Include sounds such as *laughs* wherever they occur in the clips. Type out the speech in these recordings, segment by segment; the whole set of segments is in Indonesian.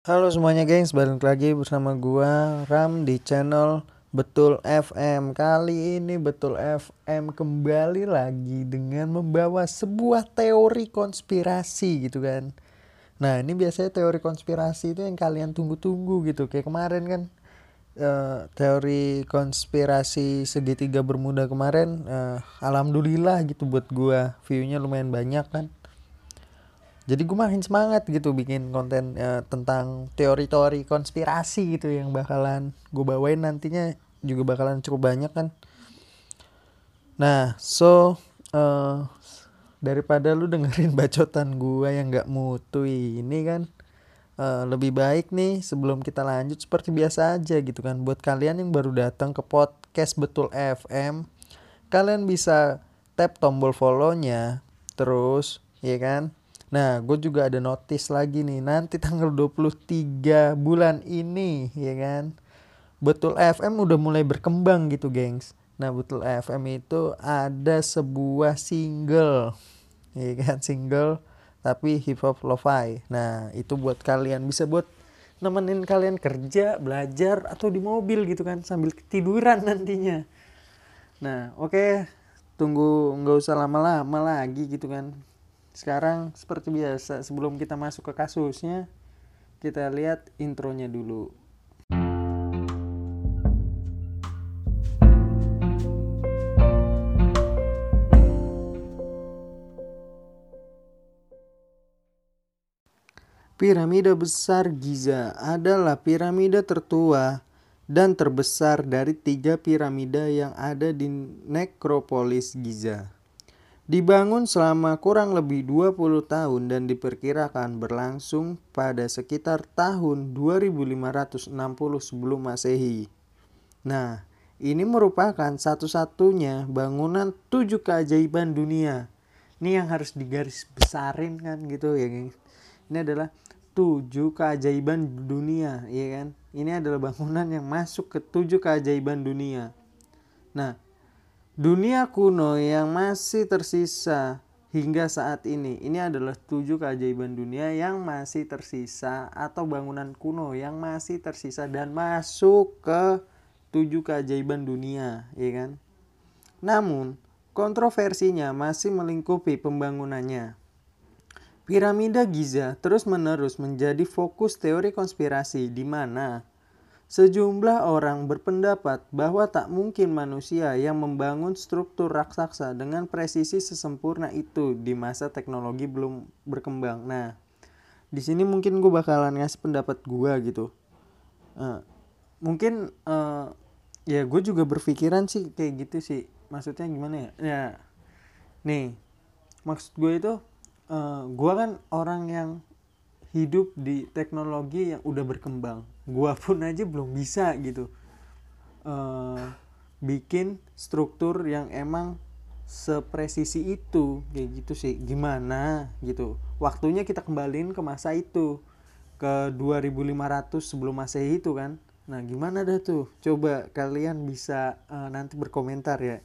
Halo semuanya gengs, balik lagi bersama gua Ram di channel Betul FM Kali ini Betul FM kembali lagi dengan membawa sebuah teori konspirasi gitu kan? Nah ini biasanya teori konspirasi itu yang kalian tunggu-tunggu gitu. Kayak kemarin kan eh, teori konspirasi segitiga bermuda kemarin eh, Alhamdulillah gitu buat gua. Viewnya lumayan banyak kan jadi gue makin semangat gitu bikin konten uh, tentang teori-teori konspirasi gitu yang bakalan gue bawain nantinya juga bakalan cukup banyak kan. Nah so uh, daripada lu dengerin *laughs* bacotan gue yang gak mutu ini kan uh, lebih baik nih sebelum kita lanjut seperti biasa aja gitu kan. Buat kalian yang baru datang ke podcast betul FM kalian bisa tap tombol follow-nya terus ya kan Nah, gue juga ada notice lagi nih. Nanti tanggal 23 bulan ini, ya kan. Betul FM udah mulai berkembang gitu, gengs. Nah, Betul FM itu ada sebuah single. Ya kan, *laughs* single tapi hip hop lo-fi. Nah, itu buat kalian bisa buat nemenin kalian kerja, belajar atau di mobil gitu kan sambil ketiduran *laughs* nantinya. Nah, oke. Okay. Tunggu nggak usah lama-lama lagi gitu kan sekarang seperti biasa sebelum kita masuk ke kasusnya kita lihat intronya dulu. Piramida besar Giza adalah piramida tertua dan terbesar dari tiga piramida yang ada di nekropolis Giza. Dibangun selama kurang lebih 20 tahun dan diperkirakan berlangsung pada sekitar tahun 2560 sebelum Masehi. Nah, ini merupakan satu-satunya bangunan tujuh keajaiban dunia. Ini yang harus digaris besarin kan gitu ya, geng. Ini adalah tujuh keajaiban dunia, ya kan? Ini adalah bangunan yang masuk ke tujuh keajaiban dunia. Nah, Dunia kuno yang masih tersisa hingga saat ini. Ini adalah tujuh keajaiban dunia yang masih tersisa atau bangunan kuno yang masih tersisa dan masuk ke tujuh keajaiban dunia, ya kan? Namun, kontroversinya masih melingkupi pembangunannya. Piramida Giza terus-menerus menjadi fokus teori konspirasi di mana Sejumlah orang berpendapat bahwa tak mungkin manusia yang membangun struktur raksasa dengan presisi sesempurna itu di masa teknologi belum berkembang. Nah, di sini mungkin gue bakalan ngasih pendapat gue gitu. Uh, mungkin uh, ya gue juga berpikiran sih kayak gitu sih. Maksudnya gimana ya? Ya, nih maksud gue itu uh, gue kan orang yang hidup di teknologi yang udah berkembang gua pun aja belum bisa gitu. Uh, bikin struktur yang emang sepresisi itu. Kayak gitu sih. Gimana? Gitu. Waktunya kita kembaliin ke masa itu. Ke 2500 sebelum masehi itu kan. Nah gimana dah tuh? Coba kalian bisa uh, nanti berkomentar ya.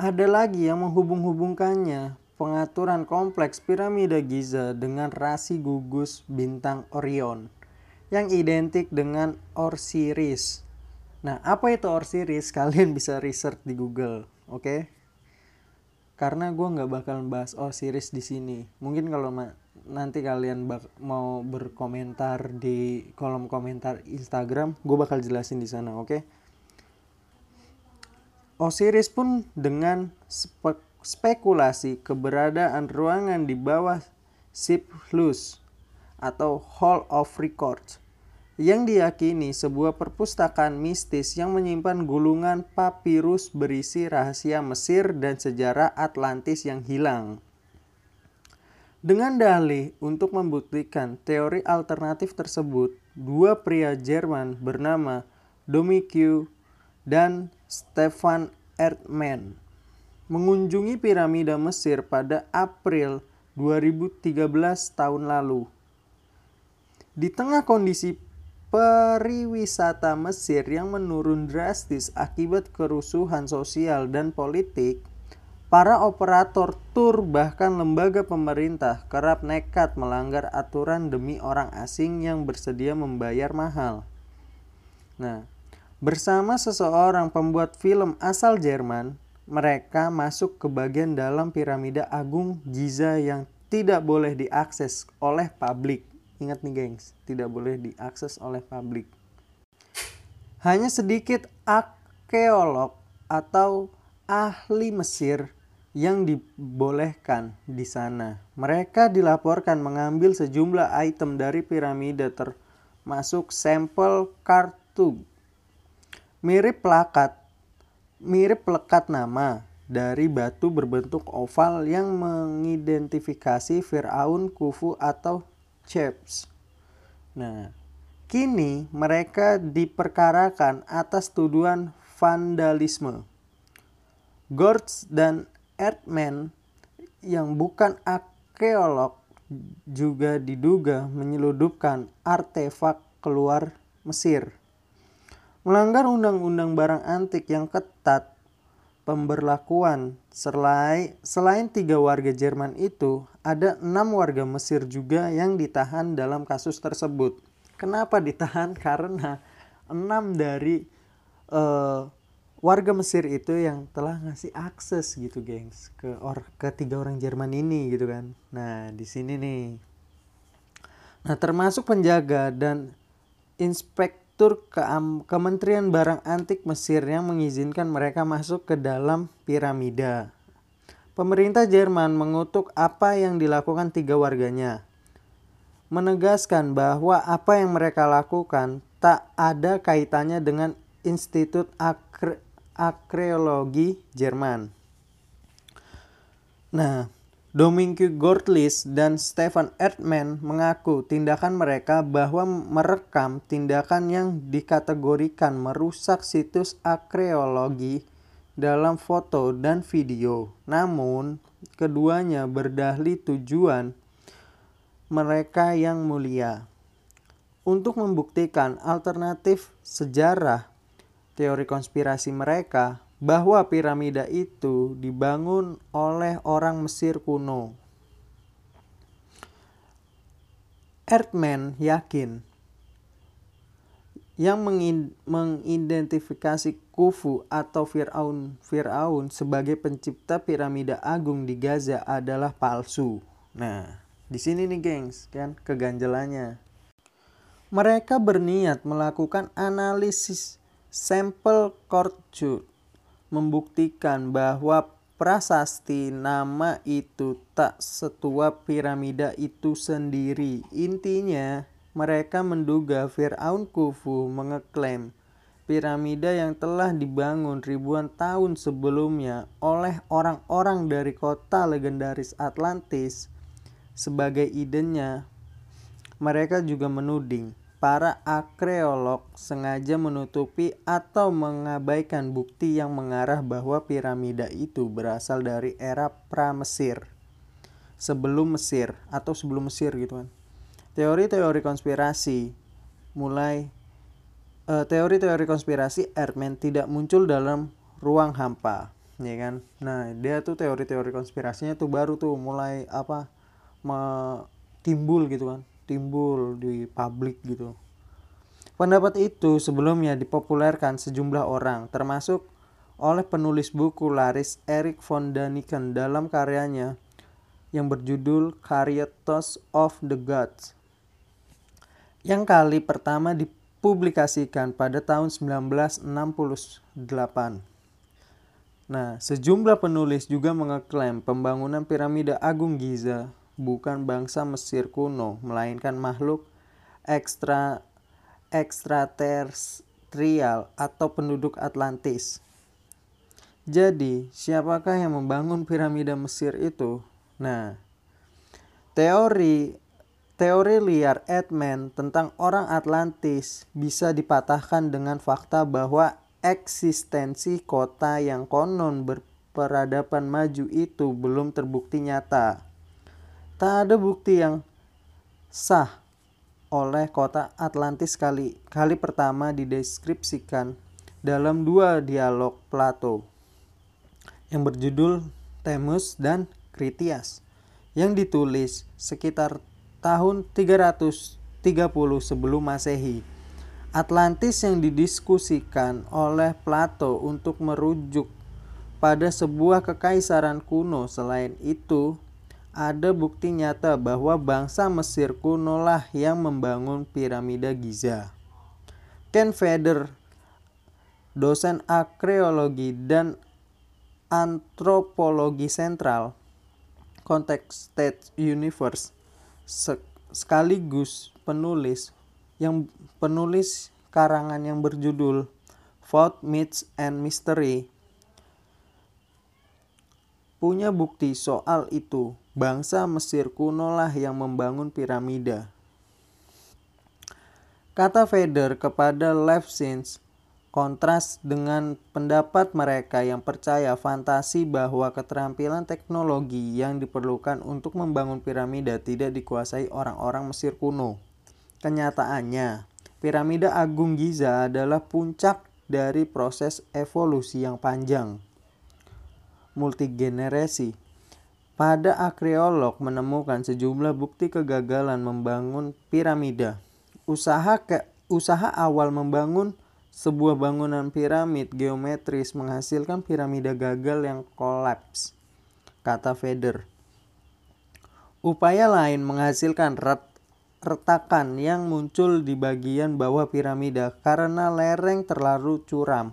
Ada lagi yang menghubung-hubungkannya. Pengaturan kompleks piramida Giza dengan rasi gugus bintang Orion yang identik dengan Osiris. Nah, apa itu Osiris? *laughs* Kalian bisa research di Google, oke? Okay? Karena gue nggak bakal bahas Osiris di sini. Mungkin kalau nanti kalian mau berkomentar di kolom komentar Instagram, gue bakal jelasin di sana, oke? Okay? Osiris pun dengan spekulasi keberadaan ruangan di bawah Siphus atau Hall of Records yang diyakini sebuah perpustakaan mistis yang menyimpan gulungan papirus berisi rahasia Mesir dan sejarah Atlantis yang hilang. Dengan dalih untuk membuktikan teori alternatif tersebut, dua pria Jerman bernama Dominique dan Stefan Erdmann mengunjungi piramida Mesir pada April 2013 tahun lalu. Di tengah kondisi periwisata Mesir yang menurun drastis akibat kerusuhan sosial dan politik, Para operator tur bahkan lembaga pemerintah kerap nekat melanggar aturan demi orang asing yang bersedia membayar mahal. Nah, bersama seseorang pembuat film asal Jerman, mereka masuk ke bagian dalam piramida agung Giza yang tidak boleh diakses oleh publik. Ingat nih gengs, tidak boleh diakses oleh publik. Hanya sedikit arkeolog atau ahli Mesir yang dibolehkan di sana. Mereka dilaporkan mengambil sejumlah item dari piramida termasuk sampel kartu mirip plakat mirip plekat nama dari batu berbentuk oval yang mengidentifikasi Firaun Kufu atau Cheops. Nah, kini mereka diperkarakan atas tuduhan vandalisme. Gortz dan Erdmann yang bukan arkeolog juga diduga menyeludupkan artefak keluar Mesir. Melanggar undang-undang barang antik yang ketat pemberlakuan selain, selain tiga warga Jerman itu, ada enam warga Mesir juga yang ditahan dalam kasus tersebut. Kenapa ditahan? *laughs* Karena enam dari uh, warga Mesir itu yang telah ngasih akses gitu gengs ke or ke tiga orang Jerman ini gitu kan nah di sini nih nah termasuk penjaga dan inspektur ke Kementerian Barang Antik Mesir yang mengizinkan mereka masuk ke dalam piramida pemerintah Jerman mengutuk apa yang dilakukan tiga warganya menegaskan bahwa apa yang mereka lakukan tak ada kaitannya dengan Institut Akre Arkeologi Jerman. Nah, Domingue Gortlis dan Stefan Erdmann mengaku tindakan mereka bahwa merekam tindakan yang dikategorikan merusak situs arkeologi dalam foto dan video. Namun, keduanya berdahli tujuan mereka yang mulia. Untuk membuktikan alternatif sejarah teori konspirasi mereka bahwa piramida itu dibangun oleh orang Mesir kuno. Erdman yakin yang mengidentifikasi Khufu atau Fir'aun Fir'aun sebagai pencipta piramida agung di Gaza adalah palsu. Nah, di sini nih gengs, kan keganjelannya. Mereka berniat melakukan analisis Sampel Kortjut membuktikan bahwa prasasti nama itu tak setua piramida itu sendiri. Intinya, mereka menduga Fir'aun Khufu mengeklaim piramida yang telah dibangun ribuan tahun sebelumnya oleh orang-orang dari kota legendaris Atlantis sebagai idenya. Mereka juga menuding para arkeolog sengaja menutupi atau mengabaikan bukti yang mengarah bahwa piramida itu berasal dari era pra-Mesir. Sebelum Mesir atau sebelum Mesir gitu kan. Teori-teori konspirasi mulai teori teori-teori konspirasi Erdman tidak muncul dalam ruang hampa, ya kan? Nah, dia tuh teori-teori konspirasinya tuh baru tuh mulai apa? timbul gitu kan timbul di publik gitu. Pendapat itu sebelumnya dipopulerkan sejumlah orang, termasuk oleh penulis buku laris Eric von Daniken dalam karyanya yang berjudul Chariots of the Gods yang kali pertama dipublikasikan pada tahun 1968. Nah, sejumlah penulis juga mengeklaim pembangunan piramida Agung Giza bukan bangsa Mesir kuno, melainkan makhluk ekstra ekstraterestrial atau penduduk Atlantis. Jadi, siapakah yang membangun piramida Mesir itu? Nah, teori teori liar Edman tentang orang Atlantis bisa dipatahkan dengan fakta bahwa eksistensi kota yang konon berperadaban maju itu belum terbukti nyata. Tak ada bukti yang sah oleh kota Atlantis kali kali pertama dideskripsikan dalam dua dialog Plato yang berjudul Temus dan Kritias yang ditulis sekitar tahun 330 sebelum Masehi. Atlantis yang didiskusikan oleh Plato untuk merujuk pada sebuah kekaisaran kuno. Selain itu, ada bukti nyata bahwa bangsa Mesir kuno lah yang membangun piramida Giza. Ken Feder, dosen arkeologi dan antropologi sentral, Context State Universe, sekaligus penulis yang penulis karangan yang berjudul Fault, Myths, and Mystery punya bukti soal itu. Bangsa Mesir kuno lah yang membangun piramida. Kata Feder kepada Levsins kontras dengan pendapat mereka yang percaya fantasi bahwa keterampilan teknologi yang diperlukan untuk membangun piramida tidak dikuasai orang-orang Mesir kuno. Kenyataannya, piramida Agung Giza adalah puncak dari proses evolusi yang panjang. Multigenerasi. Pada arkeolog menemukan sejumlah bukti kegagalan membangun piramida. Usaha ke usaha awal membangun sebuah bangunan piramid geometris menghasilkan piramida gagal yang kolaps, kata Feder. Upaya lain menghasilkan ret retakan yang muncul di bagian bawah piramida karena lereng terlalu curam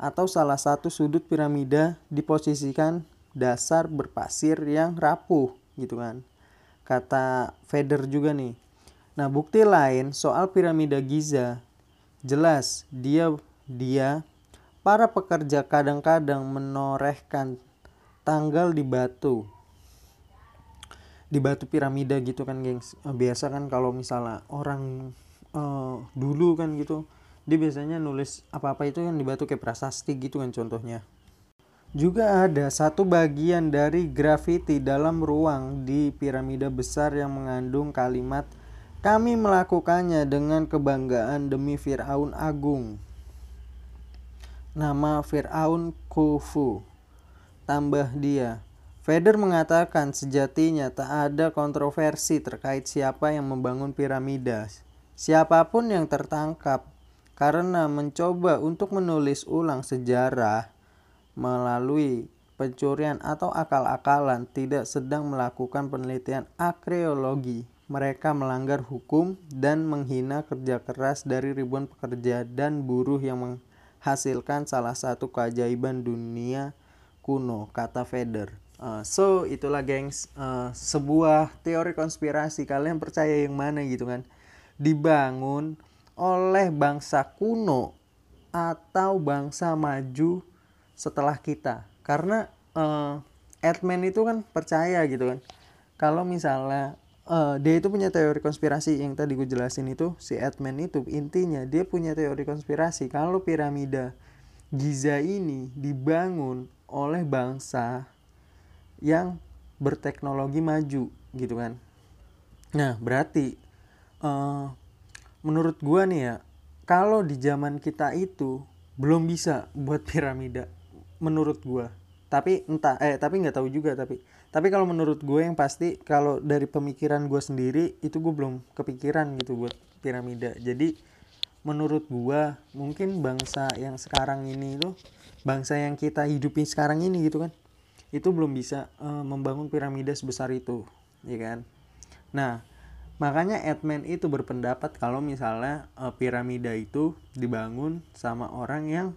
atau salah satu sudut piramida diposisikan dasar berpasir yang rapuh gitu kan. Kata Feder juga nih. Nah, bukti lain soal piramida Giza jelas dia dia para pekerja kadang-kadang menorehkan tanggal di batu. Di batu piramida gitu kan gengs. Eh, biasa kan kalau misalnya orang uh, dulu kan gitu dia biasanya nulis apa-apa itu yang di batu kayak prasasti gitu kan contohnya. Juga ada satu bagian dari grafiti dalam ruang di piramida besar yang mengandung kalimat kami melakukannya dengan kebanggaan demi Fir'aun Agung. Nama Fir'aun Khufu. Tambah dia, Feder mengatakan sejatinya tak ada kontroversi terkait siapa yang membangun piramida. Siapa pun yang tertangkap karena mencoba untuk menulis ulang sejarah melalui pencurian atau akal-akalan tidak sedang melakukan penelitian arkeologi. Mereka melanggar hukum dan menghina kerja keras dari ribuan pekerja dan buruh yang menghasilkan salah satu keajaiban dunia kuno, kata Feder. Uh, so itulah gengs. Uh, sebuah teori konspirasi. Kalian percaya yang mana gitu kan? Dibangun oleh bangsa kuno atau bangsa maju setelah kita. Karena uh, admin itu kan percaya gitu kan? Kalau misalnya uh, dia itu punya teori konspirasi. Yang tadi gue jelasin itu si admin itu intinya dia punya teori konspirasi. Kalau piramida Giza ini dibangun oleh bangsa yang berteknologi maju gitu kan. Nah berarti uh, menurut gua nih ya kalau di zaman kita itu belum bisa buat piramida menurut gua. Tapi entah eh tapi nggak tahu juga tapi tapi kalau menurut gue yang pasti kalau dari pemikiran gue sendiri itu gue belum kepikiran gitu buat piramida. Jadi menurut gue mungkin bangsa yang sekarang ini itu bangsa yang kita hidupi sekarang ini gitu kan itu belum bisa uh, membangun piramida sebesar itu ya kan? Nah makanya admin itu berpendapat kalau misalnya uh, piramida itu dibangun sama orang yang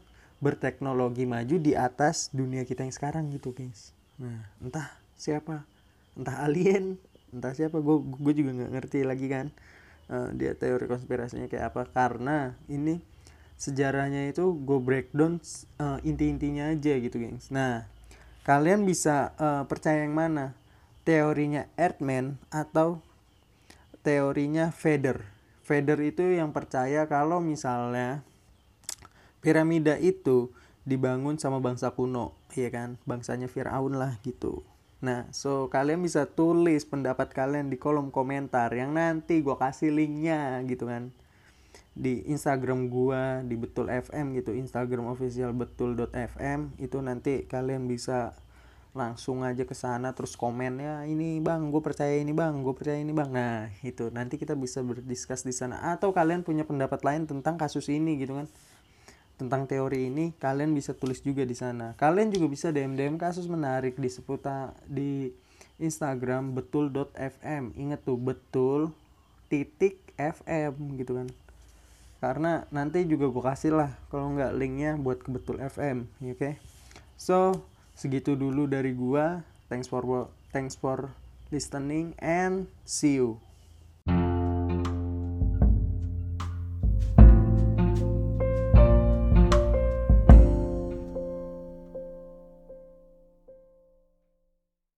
berteknologi maju di atas dunia kita yang sekarang gitu guys. Nah entah siapa? Entah alien entah siapa. Gue gue juga nggak ngerti lagi kan uh, dia teori konspirasinya kayak apa. Karena ini sejarahnya itu gue breakdown uh, inti-intinya aja gitu gengs. Nah kalian bisa uh, percaya yang mana? Teorinya Earthman atau teorinya Feder Feder itu yang percaya kalau misalnya piramida itu dibangun sama bangsa kuno ya kan? Bangsanya Firaun lah gitu Nah, so kalian bisa tulis pendapat kalian di kolom komentar. Yang nanti gue kasih linknya gitu kan. Di Instagram gua di Betul FM gitu. Instagram official betul.fm itu nanti kalian bisa langsung aja ke sana terus komen ya ini bang gue percaya ini bang gue percaya ini bang. Nah itu. Nanti kita bisa berdiskus di sana. Atau kalian punya pendapat lain tentang kasus ini gitu kan tentang teori ini kalian bisa tulis juga di sana. Kalian juga bisa dm dm kasus menarik di seputar di Instagram betul.fm inget tuh betul titik fm gitu kan. Karena nanti juga gue kasih lah kalau nggak linknya buat ke betul fm oke? Okay? so segitu dulu dari gua. Thanks for thanks for listening and see you